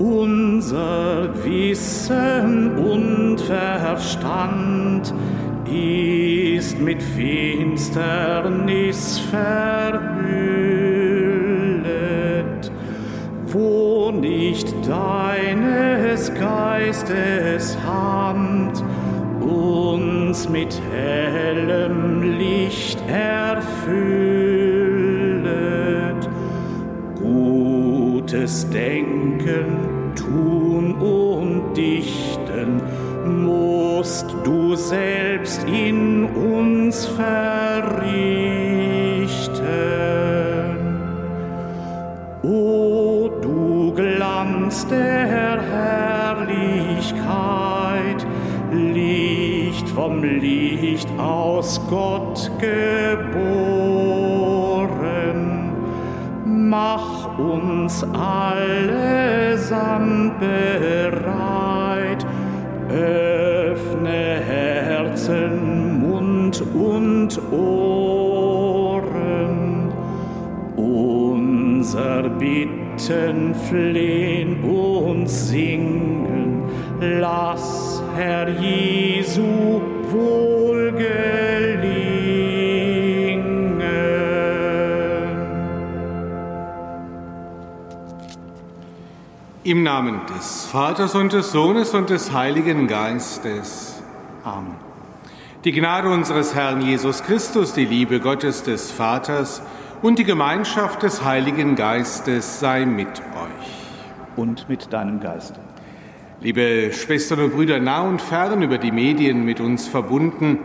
Unser Wissen und Verstand ist mit Finsternis verhüllet, wo nicht deines Geistes Hand uns mit hellem Licht erfüllet. Gutes Denken, Tun und Dichten musst du selbst in uns verrichten. O du Glanz der Herrlichkeit, Licht vom Licht aus Gott geboren, uns allesamt bereit, öffne Herzen, Mund und Ohren, unser Bitten, Flehen und Singen, lass, Herr Jesu, Im Namen des Vaters und des Sohnes und des Heiligen Geistes. Amen. Die Gnade unseres Herrn Jesus Christus, die Liebe Gottes des Vaters und die Gemeinschaft des Heiligen Geistes sei mit euch. Und mit deinem Geiste. Liebe Schwestern und Brüder nah und fern über die Medien mit uns verbunden,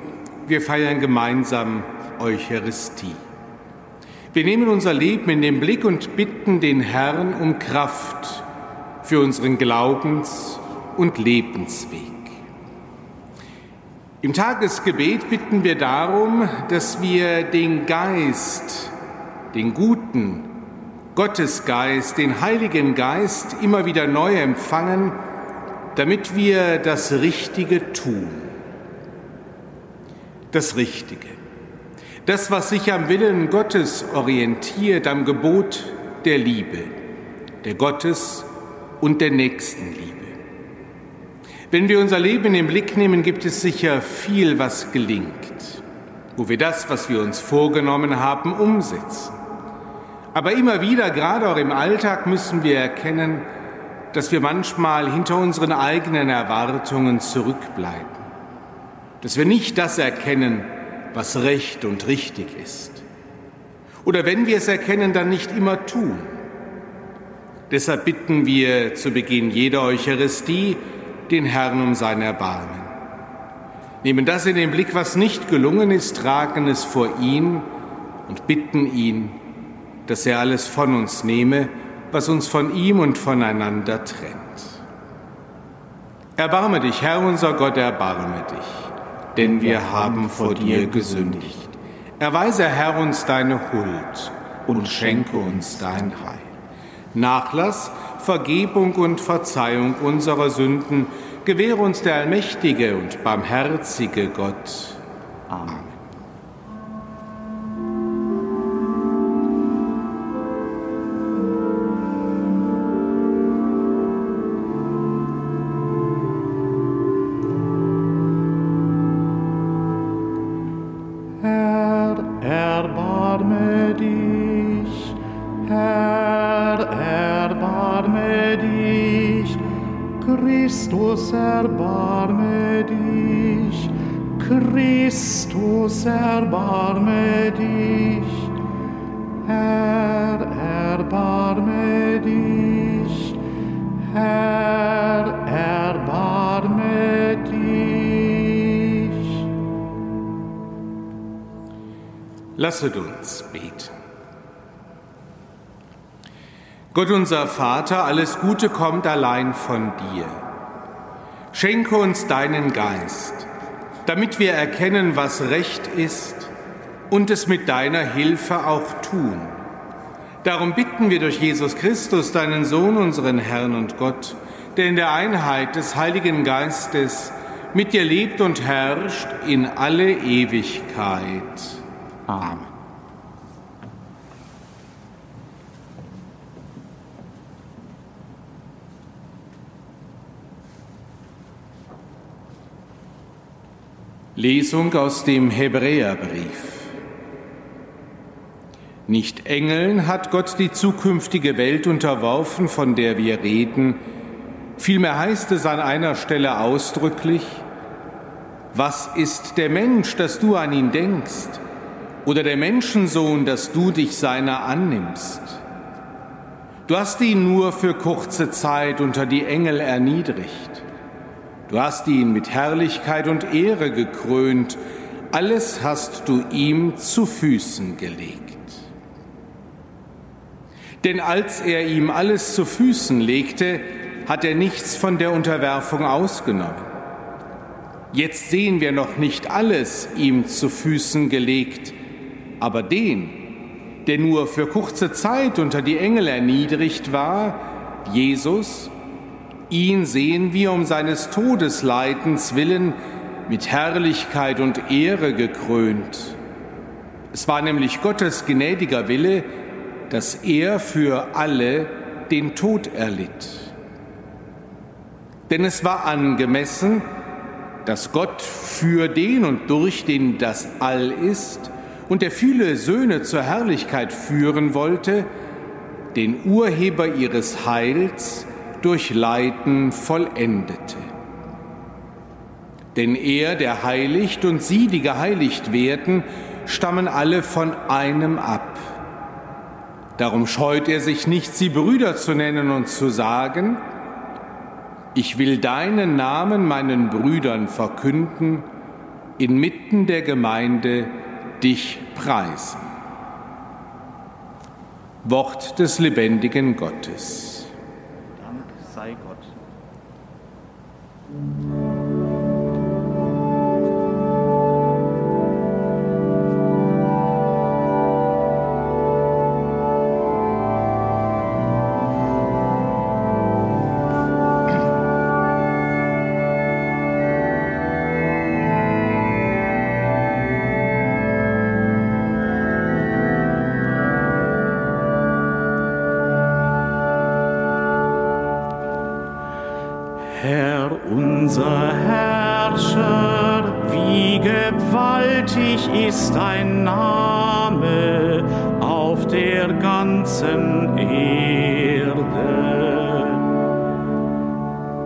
wir feiern gemeinsam Eucharistie. Wir nehmen unser Leben in den Blick und bitten den Herrn um Kraft für unseren Glaubens- und Lebensweg. Im Tagesgebet bitten wir darum, dass wir den Geist, den guten Gottesgeist, den Heiligen Geist immer wieder neu empfangen, damit wir das Richtige tun. Das Richtige. Das, was sich am Willen Gottes orientiert, am Gebot der Liebe, der Gottes- und der Nächstenliebe. Wenn wir unser Leben den Blick nehmen, gibt es sicher viel, was gelingt, wo wir das, was wir uns vorgenommen haben, umsetzen. Aber immer wieder, gerade auch im Alltag, müssen wir erkennen, dass wir manchmal hinter unseren eigenen Erwartungen zurückbleiben, dass wir nicht das erkennen, was recht und richtig ist. Oder wenn wir es erkennen, dann nicht immer tun. Deshalb bitten wir zu Beginn jeder Eucharistie den Herrn um sein Erbarmen. Nehmen das in den Blick, was nicht gelungen ist, tragen es vor ihn und bitten ihn, dass er alles von uns nehme, was uns von ihm und voneinander trennt. Erbarme dich, Herr unser Gott, erbarme dich, denn wir haben vor dir gesündigt. Erweise, Herr, uns deine Huld und schenke uns dein Heil. Nachlass, Vergebung und Verzeihung unserer Sünden gewähre uns der allmächtige und barmherzige Gott. Amen. Christus, erbarme dich. Christus, erbarme dich. Herr, erbarme dich. Herr, erbarme dich. Lasset uns beten. Gott unser Vater, alles Gute kommt allein von dir. Schenke uns deinen Geist, damit wir erkennen, was recht ist und es mit deiner Hilfe auch tun. Darum bitten wir durch Jesus Christus, deinen Sohn, unseren Herrn und Gott, der in der Einheit des Heiligen Geistes mit dir lebt und herrscht in alle Ewigkeit. Amen. Lesung aus dem Hebräerbrief. Nicht Engeln hat Gott die zukünftige Welt unterworfen, von der wir reden. Vielmehr heißt es an einer Stelle ausdrücklich, was ist der Mensch, dass du an ihn denkst, oder der Menschensohn, dass du dich seiner annimmst? Du hast ihn nur für kurze Zeit unter die Engel erniedrigt. Du hast ihn mit Herrlichkeit und Ehre gekrönt, alles hast du ihm zu Füßen gelegt. Denn als er ihm alles zu Füßen legte, hat er nichts von der Unterwerfung ausgenommen. Jetzt sehen wir noch nicht alles ihm zu Füßen gelegt, aber den, der nur für kurze Zeit unter die Engel erniedrigt war, Jesus, Ihn sehen wir um seines Todesleidens willen mit Herrlichkeit und Ehre gekrönt. Es war nämlich Gottes gnädiger Wille, dass er für alle den Tod erlitt. Denn es war angemessen, dass Gott für den und durch den das All ist und der viele Söhne zur Herrlichkeit führen wollte, den Urheber ihres Heils, durch Leiden vollendete. Denn er, der heiligt und sie, die geheiligt werden, stammen alle von einem ab. Darum scheut er sich nicht, sie Brüder zu nennen und zu sagen, ich will deinen Namen meinen Brüdern verkünden, inmitten der Gemeinde dich preisen. Wort des lebendigen Gottes.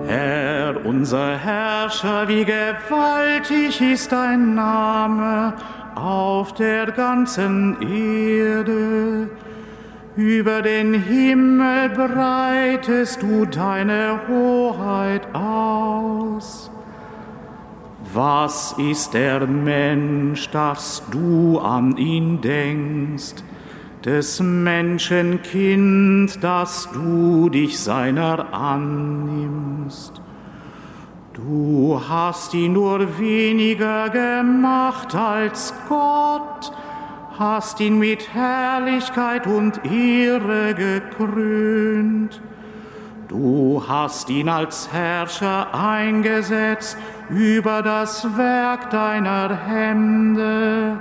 Herr, unser Herrscher, wie gewaltig ist dein Name auf der ganzen Erde. Über den Himmel breitest du deine Hoheit aus. Was ist der Mensch, dass du an ihn denkst, des Menschen Kind, dass du dich seiner annimmst? Du hast ihn nur weniger gemacht als Gott, hast ihn mit Herrlichkeit und Ehre gekrönt. Du hast ihn als Herrscher eingesetzt über das Werk deiner Hände,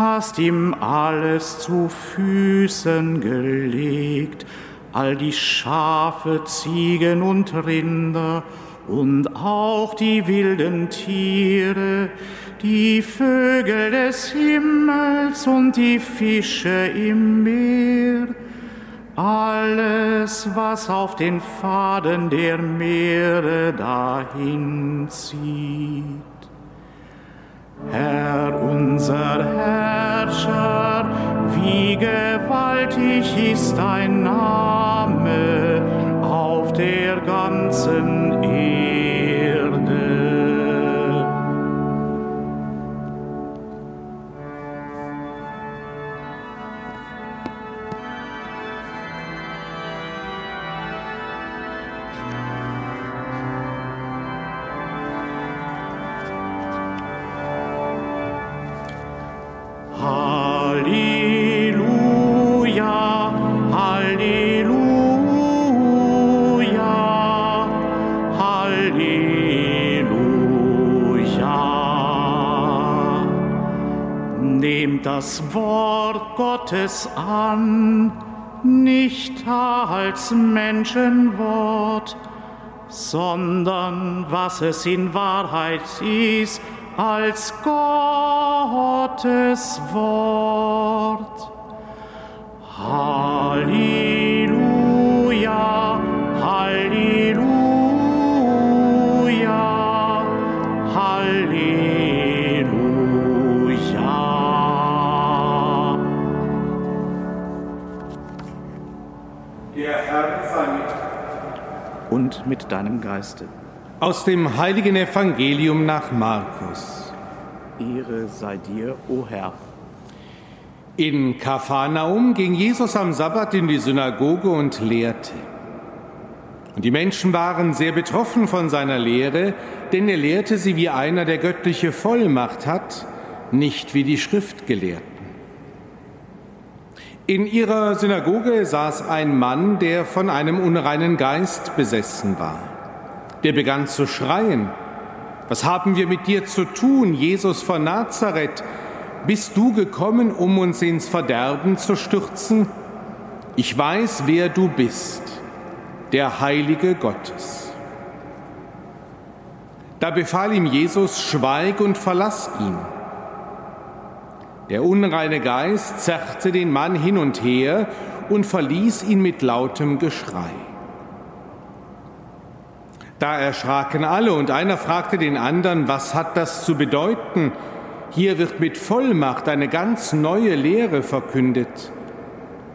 hast ihm alles zu Füßen gelegt, all die Schafe, Ziegen und Rinder und auch die wilden Tiere, die Vögel des Himmels und die Fische im Meer, alles, was auf den Faden der Meere dahin zieht. Herr unser Herrscher, wie gewaltig ist dein Name auf der ganzen Gottes an, nicht als Menschenwort, sondern was es in Wahrheit ist, als Gottes Wort. Halleluja, Und mit deinem Geiste. Aus dem heiligen Evangelium nach Markus. Ehre sei dir, o Herr. In Kapharnaum ging Jesus am Sabbat in die Synagoge und lehrte. Und die Menschen waren sehr betroffen von seiner Lehre, denn er lehrte sie wie einer, der göttliche Vollmacht hat, nicht wie die Schriftgelehrten. In ihrer Synagoge saß ein Mann, der von einem unreinen Geist besessen war. Der begann zu schreien, was haben wir mit dir zu tun, Jesus von Nazareth? Bist du gekommen, um uns ins Verderben zu stürzen? Ich weiß, wer du bist, der Heilige Gottes. Da befahl ihm Jesus, schweig und verlass ihn. Der unreine Geist zerrte den Mann hin und her und verließ ihn mit lautem Geschrei. Da erschraken alle und einer fragte den anderen, was hat das zu bedeuten? Hier wird mit Vollmacht eine ganz neue Lehre verkündet.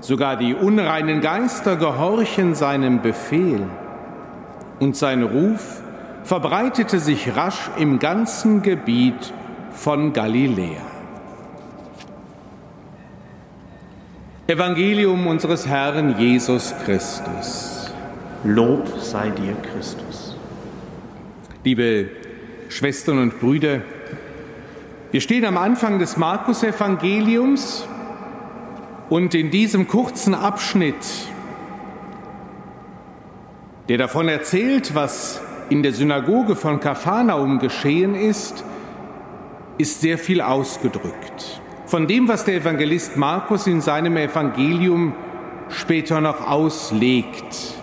Sogar die unreinen Geister gehorchen seinem Befehl. Und sein Ruf verbreitete sich rasch im ganzen Gebiet von Galiläa. Evangelium unseres Herrn Jesus Christus. Lob sei dir, Christus. Liebe Schwestern und Brüder, wir stehen am Anfang des Markus-Evangeliums und in diesem kurzen Abschnitt, der davon erzählt, was in der Synagoge von Kapharnaum geschehen ist, ist sehr viel ausgedrückt. Von dem, was der Evangelist Markus in seinem Evangelium später noch auslegt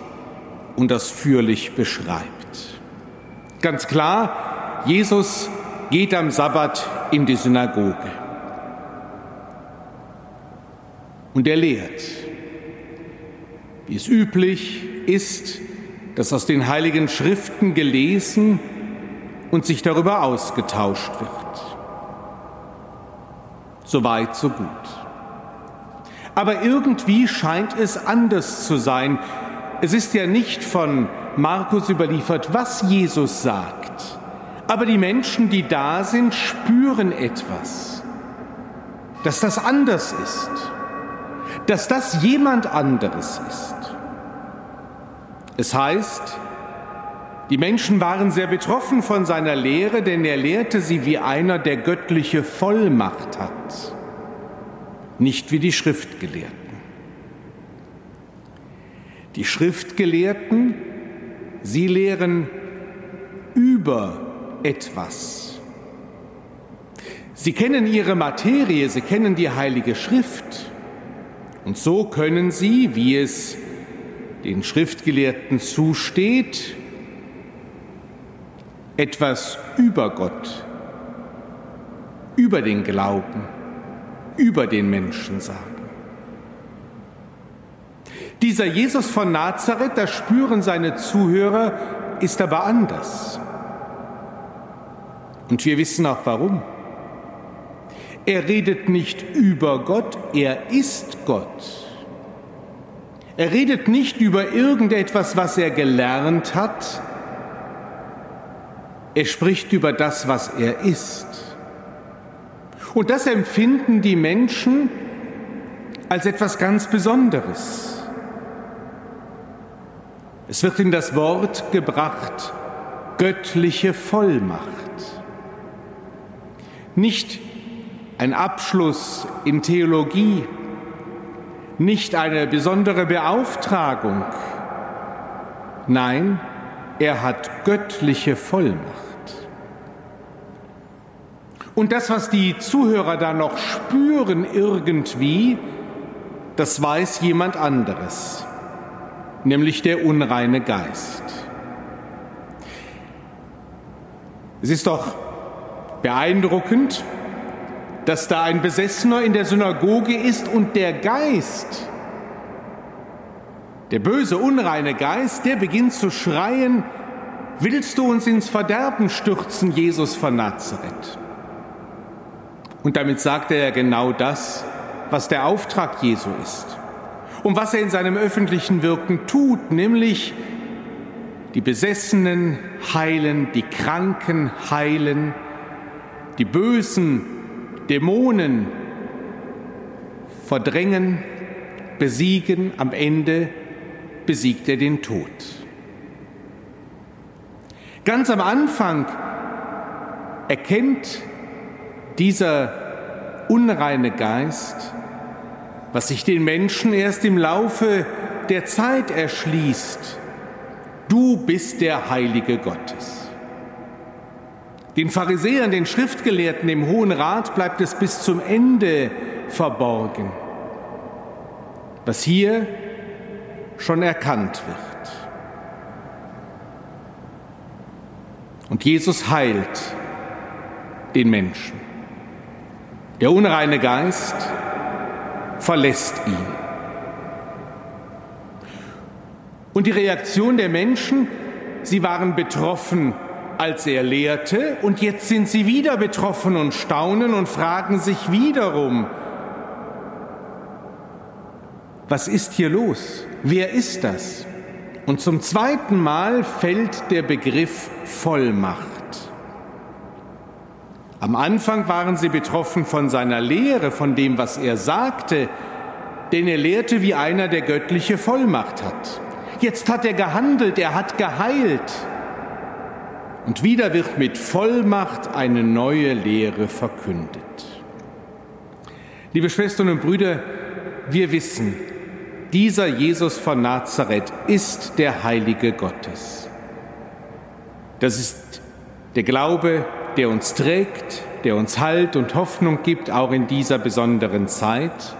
und ausführlich beschreibt. Ganz klar, Jesus geht am Sabbat in die Synagoge. Und er lehrt, wie es üblich ist, dass aus den heiligen Schriften gelesen und sich darüber ausgetauscht wird. So weit, so gut. Aber irgendwie scheint es anders zu sein. Es ist ja nicht von Markus überliefert, was Jesus sagt. Aber die Menschen, die da sind, spüren etwas, dass das anders ist, dass das jemand anderes ist. Es heißt, die Menschen waren sehr betroffen von seiner Lehre, denn er lehrte sie wie einer, der göttliche Vollmacht hat, nicht wie die Schriftgelehrten. Die Schriftgelehrten, sie lehren über etwas. Sie kennen ihre Materie, sie kennen die Heilige Schrift. Und so können sie, wie es den Schriftgelehrten zusteht, etwas über Gott, über den Glauben, über den Menschen sagen. Dieser Jesus von Nazareth, das spüren seine Zuhörer, ist aber anders. Und wir wissen auch warum. Er redet nicht über Gott, er ist Gott. Er redet nicht über irgendetwas, was er gelernt hat, er spricht über das, was er ist. Und das empfinden die Menschen als etwas ganz Besonderes. Es wird in das Wort gebracht, göttliche Vollmacht. Nicht ein Abschluss in Theologie, nicht eine besondere Beauftragung. Nein, er hat göttliche Vollmacht. Und das, was die Zuhörer da noch spüren irgendwie, das weiß jemand anderes, nämlich der unreine Geist. Es ist doch Beeindruckend, dass da ein Besessener in der Synagoge ist und der Geist, der böse, unreine Geist, der beginnt zu schreien, willst du uns ins Verderben stürzen, Jesus von Nazareth? Und damit sagt er ja genau das, was der Auftrag Jesu ist und was er in seinem öffentlichen Wirken tut, nämlich die Besessenen heilen, die Kranken heilen, die bösen Dämonen verdrängen, besiegen, am Ende besiegt er den Tod. Ganz am Anfang erkennt dieser unreine Geist, was sich den Menschen erst im Laufe der Zeit erschließt. Du bist der Heilige Gottes. Den Pharisäern, den Schriftgelehrten im Hohen Rat bleibt es bis zum Ende verborgen, was hier schon erkannt wird. Und Jesus heilt den Menschen. Der unreine Geist verlässt ihn. Und die Reaktion der Menschen, sie waren betroffen, als er lehrte, und jetzt sind sie wieder betroffen und staunen und fragen sich wiederum, was ist hier los? Wer ist das? Und zum zweiten Mal fällt der Begriff Vollmacht. Am Anfang waren sie betroffen von seiner Lehre, von dem, was er sagte, denn er lehrte wie einer, der göttliche Vollmacht hat. Jetzt hat er gehandelt, er hat geheilt. Und wieder wird mit Vollmacht eine neue Lehre verkündet. Liebe Schwestern und Brüder, wir wissen, dieser Jesus von Nazareth ist der Heilige Gottes. Das ist der Glaube, der uns trägt, der uns Halt und Hoffnung gibt, auch in dieser besonderen Zeit.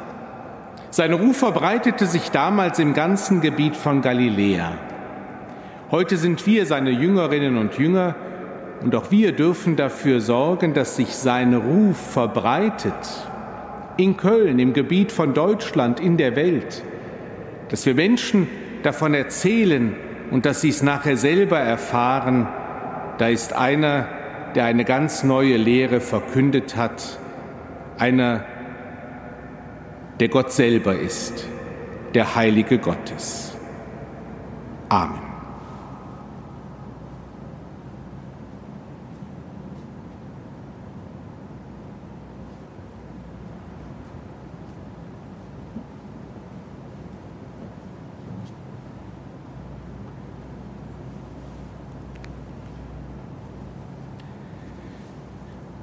Sein Ruf verbreitete sich damals im ganzen Gebiet von Galiläa. Heute sind wir seine Jüngerinnen und Jünger und auch wir dürfen dafür sorgen, dass sich sein Ruf verbreitet. In Köln, im Gebiet von Deutschland, in der Welt. Dass wir Menschen davon erzählen und dass sie es nachher selber erfahren, da ist einer, der eine ganz neue Lehre verkündet hat, einer, der Gott selber ist, der Heilige Gottes. Amen.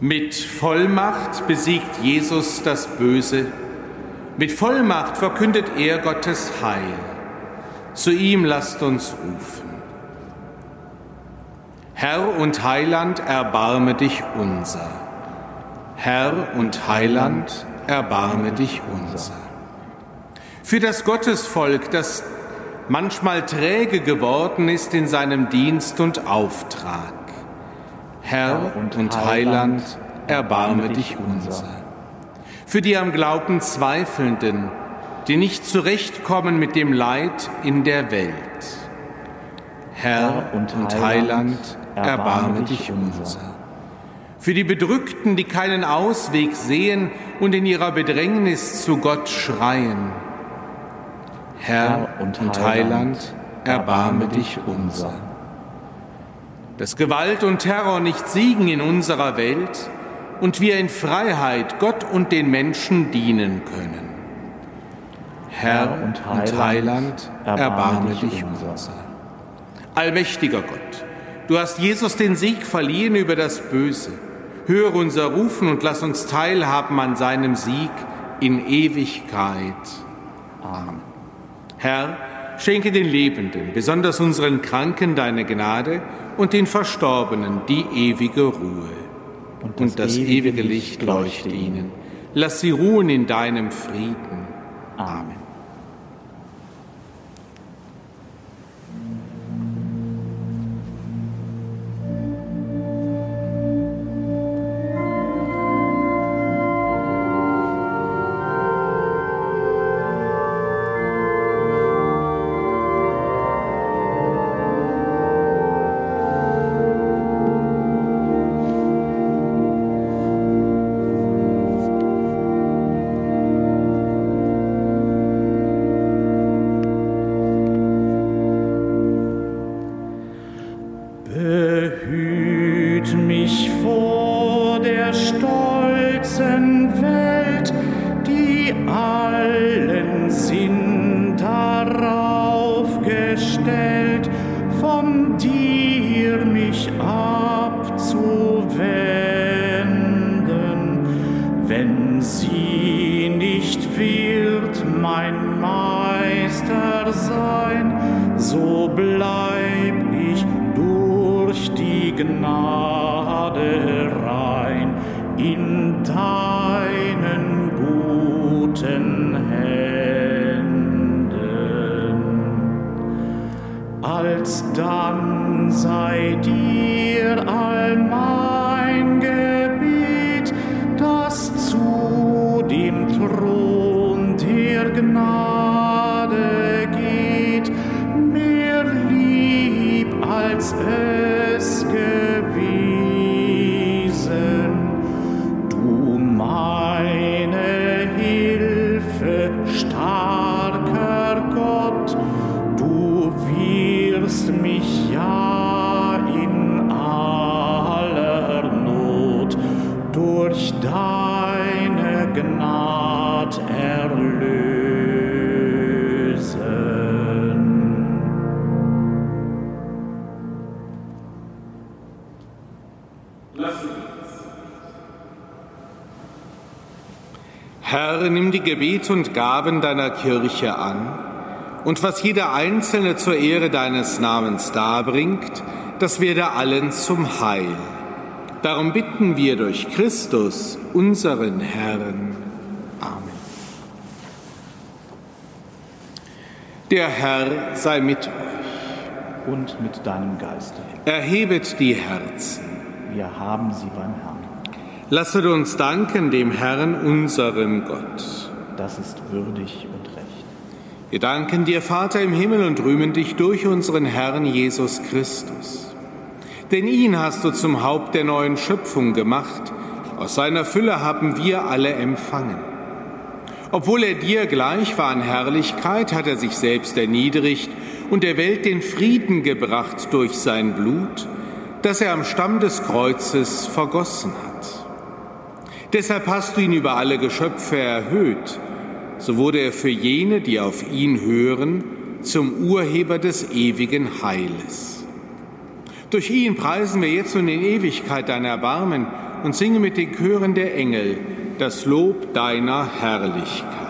Mit Vollmacht besiegt Jesus das Böse. Mit Vollmacht verkündet er Gottes Heil. Zu ihm lasst uns rufen. Herr und Heiland, erbarme dich unser. Herr und Heiland, erbarme dich unser. Für das Gottesvolk, das manchmal träge geworden ist in seinem Dienst und Auftrag Herr und Heiland, erbarme dich unser. Für die am Glauben Zweifelnden, die nicht zurechtkommen mit dem Leid in der Welt. Herr und Heiland, erbarme dich unser. Für die Bedrückten, die keinen Ausweg sehen und in ihrer Bedrängnis zu Gott schreien. Herr und Heiland, erbarme dich unser dass Gewalt und Terror nicht siegen in unserer Welt und wir in Freiheit Gott und den Menschen dienen können. Herr und Heiland, erbarme dich unser. Allmächtiger Gott, du hast Jesus den Sieg verliehen über das Böse. Höre unser Rufen und lass uns teilhaben an seinem Sieg in Ewigkeit. Amen. Herr, schenke den Lebenden, besonders unseren Kranken, deine Gnade und den Verstorbenen die ewige Ruhe. Und das, und das ewige Licht leuchte ihnen. Lass sie ruhen in deinem Frieden. Amen. Wenn sie nicht wird mein Meister sein, so bleib ich durch die Gnade rein in deinen guten Händen. Alsdann sei dir Herr, nimm die Gebete und Gaben deiner Kirche an und was jeder Einzelne zur Ehre deines Namens darbringt, das werde allen zum Heil. Darum bitten wir durch Christus, unseren Herrn. Amen. Der Herr sei mit euch. Und mit deinem Geiste. Erhebet die Herzen. Wir haben sie beim Herrn. Lasset uns danken dem Herrn, unserem Gott. Das ist würdig und recht. Wir danken dir, Vater im Himmel, und rühmen dich durch unseren Herrn Jesus Christus. Denn ihn hast du zum Haupt der neuen Schöpfung gemacht. Aus seiner Fülle haben wir alle empfangen. Obwohl er dir gleich war an Herrlichkeit, hat er sich selbst erniedrigt und der Welt den Frieden gebracht durch sein Blut, das er am Stamm des Kreuzes vergossen hat. Deshalb hast du ihn über alle Geschöpfe erhöht. So wurde er für jene, die auf ihn hören, zum Urheber des ewigen Heiles. Durch ihn preisen wir jetzt und in Ewigkeit dein Erbarmen und singen mit den Chören der Engel das Lob deiner Herrlichkeit.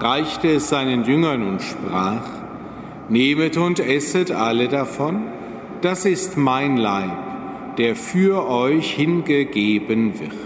reichte es seinen Jüngern und sprach, Nehmet und esset alle davon, das ist mein Leib, der für euch hingegeben wird.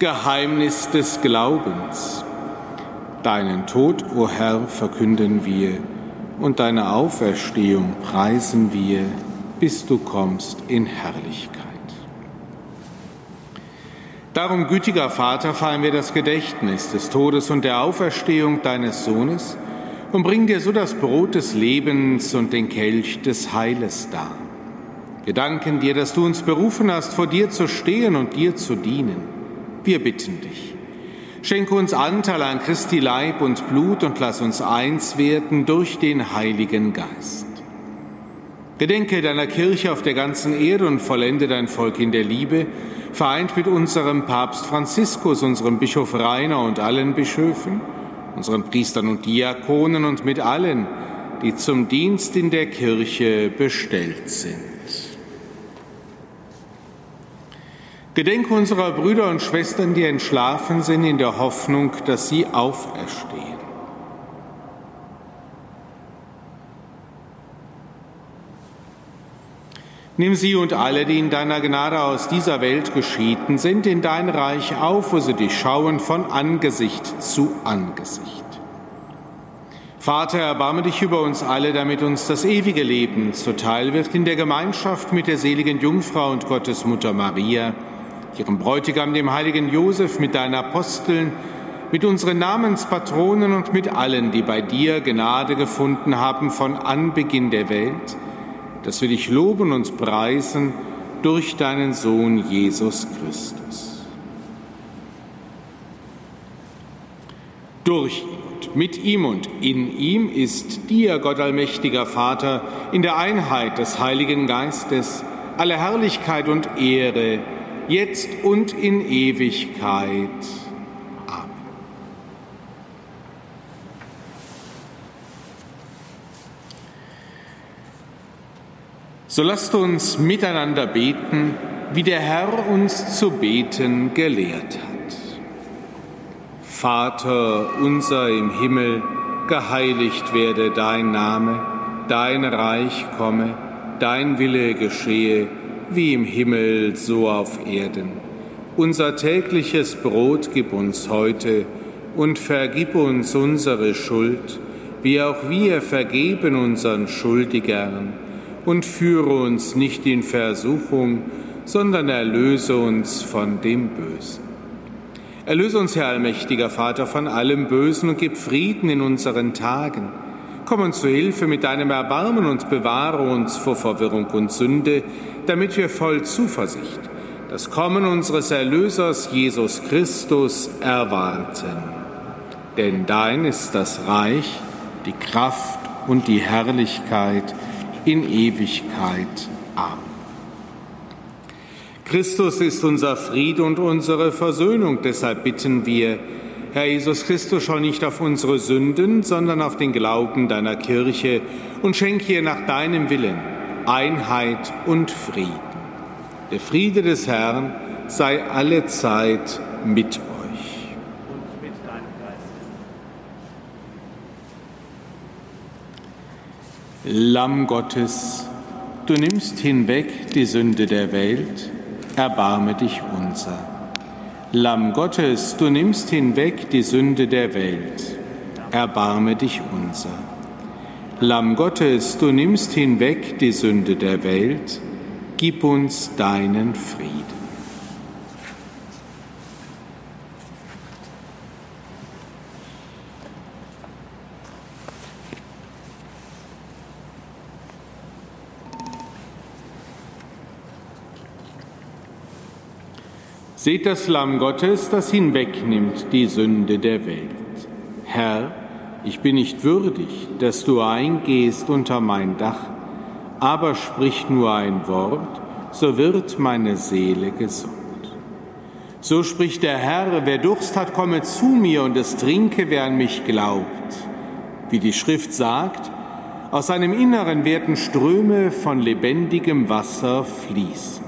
Geheimnis des Glaubens. Deinen Tod, o oh Herr, verkünden wir und deine Auferstehung preisen wir, bis du kommst in Herrlichkeit. Darum, gütiger Vater, feiern wir das Gedächtnis des Todes und der Auferstehung deines Sohnes und bringen dir so das Brot des Lebens und den Kelch des Heiles dar. Wir danken dir, dass du uns berufen hast, vor dir zu stehen und dir zu dienen. Wir bitten dich. Schenke uns Anteil an Christi Leib und Blut und lass uns eins werden durch den Heiligen Geist. Gedenke deiner Kirche auf der ganzen Erde und vollende dein Volk in der Liebe, vereint mit unserem Papst Franziskus, unserem Bischof Rainer und allen Bischöfen, unseren Priestern und Diakonen und mit allen, die zum Dienst in der Kirche bestellt sind. Gedenke unserer Brüder und Schwestern, die entschlafen sind, in der Hoffnung, dass sie auferstehen. Nimm sie und alle, die in deiner Gnade aus dieser Welt geschieden sind, in dein Reich auf, wo sie dich schauen von Angesicht zu Angesicht. Vater, erbarme dich über uns alle, damit uns das ewige Leben zuteil wird in der Gemeinschaft mit der seligen Jungfrau und Gottesmutter Maria, ihrem Bräutigam, dem heiligen Josef, mit deinen Aposteln, mit unseren Namenspatronen und mit allen, die bei dir Gnade gefunden haben von Anbeginn der Welt, dass wir dich loben und preisen durch deinen Sohn Jesus Christus. Durch ihn und mit ihm und in ihm ist dir, Gott allmächtiger Vater, in der Einheit des Heiligen Geistes alle Herrlichkeit und Ehre, jetzt und in Ewigkeit. So lasst uns miteinander beten, wie der Herr uns zu beten gelehrt hat. Vater unser im Himmel, geheiligt werde dein Name, dein Reich komme, dein Wille geschehe, wie im Himmel so auf Erden. Unser tägliches Brot gib uns heute und vergib uns unsere Schuld, wie auch wir vergeben unseren Schuldigern und führe uns nicht in Versuchung, sondern erlöse uns von dem Bösen. Erlöse uns, Herr allmächtiger Vater, von allem Bösen und gib Frieden in unseren Tagen. Komm uns zu Hilfe mit deinem Erbarmen und bewahre uns vor Verwirrung und Sünde, damit wir voll Zuversicht das Kommen unseres Erlösers Jesus Christus erwarten. Denn dein ist das Reich, die Kraft und die Herrlichkeit, in Ewigkeit. Amen. Christus ist unser Friede und unsere Versöhnung. Deshalb bitten wir, Herr Jesus Christus, schau nicht auf unsere Sünden, sondern auf den Glauben deiner Kirche und schenke ihr nach deinem Willen Einheit und Frieden. Der Friede des Herrn sei alle Zeit mit euch. Lamm Gottes, du nimmst hinweg die Sünde der Welt, erbarme dich unser. Lamm Gottes, du nimmst hinweg die Sünde der Welt, erbarme dich unser. Lamm Gottes, du nimmst hinweg die Sünde der Welt, gib uns deinen Frieden. Seht das Lamm Gottes, das hinwegnimmt die Sünde der Welt. Herr, ich bin nicht würdig, dass du eingehst unter mein Dach, aber sprich nur ein Wort, so wird meine Seele gesund. So spricht der Herr, wer Durst hat, komme zu mir und es trinke, wer an mich glaubt. Wie die Schrift sagt, aus seinem Inneren werden Ströme von lebendigem Wasser fließen.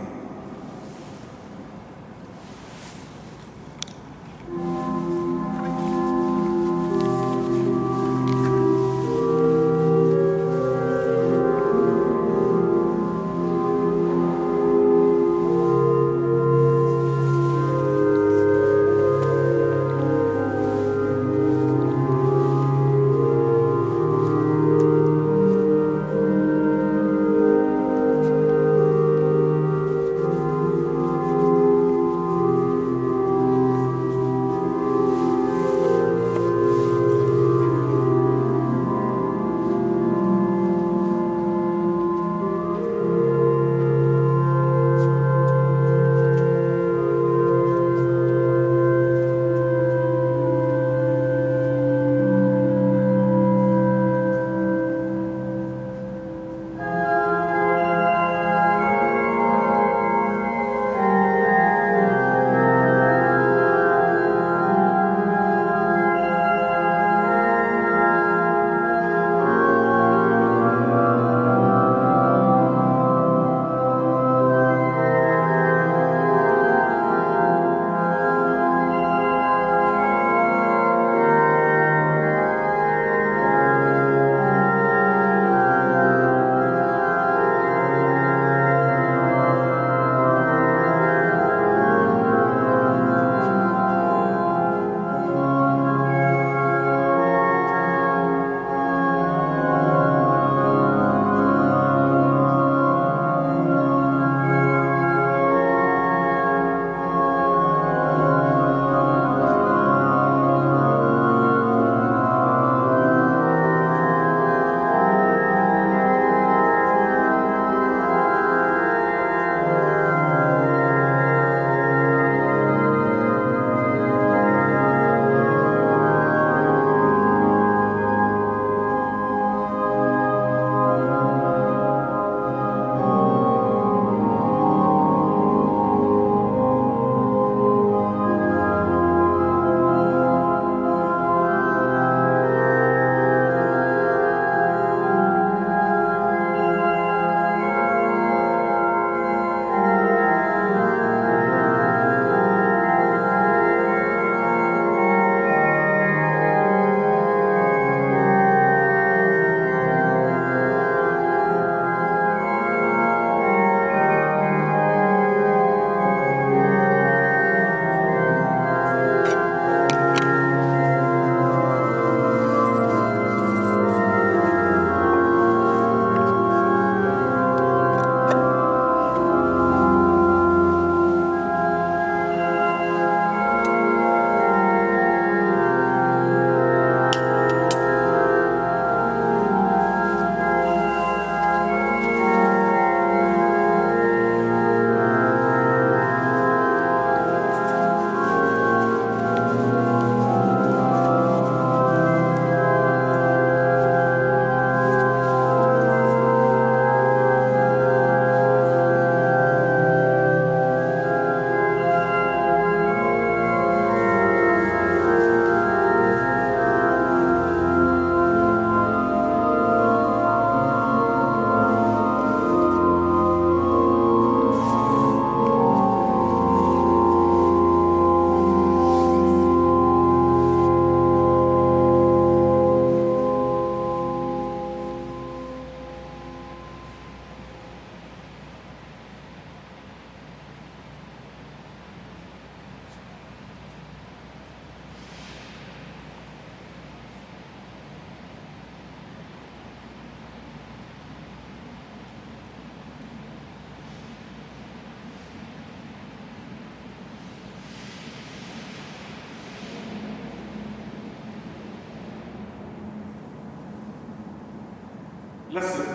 Lass uns.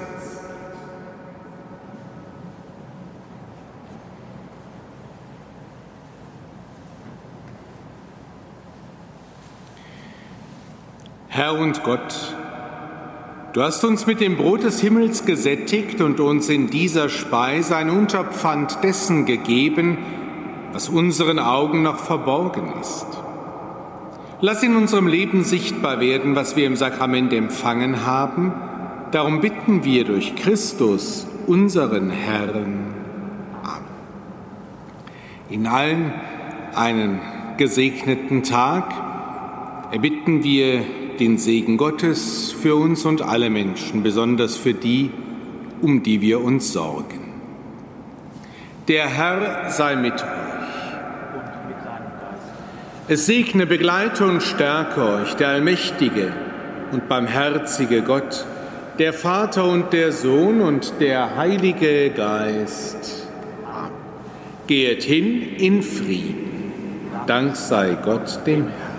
Herr und Gott, du hast uns mit dem Brot des Himmels gesättigt und uns in dieser Speise ein Unterpfand dessen gegeben, was unseren Augen noch verborgen ist. Lass in unserem Leben sichtbar werden, was wir im Sakrament empfangen haben. Darum bitten wir durch Christus, unseren Herrn. Amen. In allen einen gesegneten Tag erbitten wir den Segen Gottes für uns und alle Menschen, besonders für die, um die wir uns sorgen. Der Herr sei mit euch. Es segne, begleite und stärke euch der allmächtige und barmherzige Gott, der Vater und der Sohn und der Heilige Geist. Geht hin in Frieden. Dank sei Gott dem Herrn.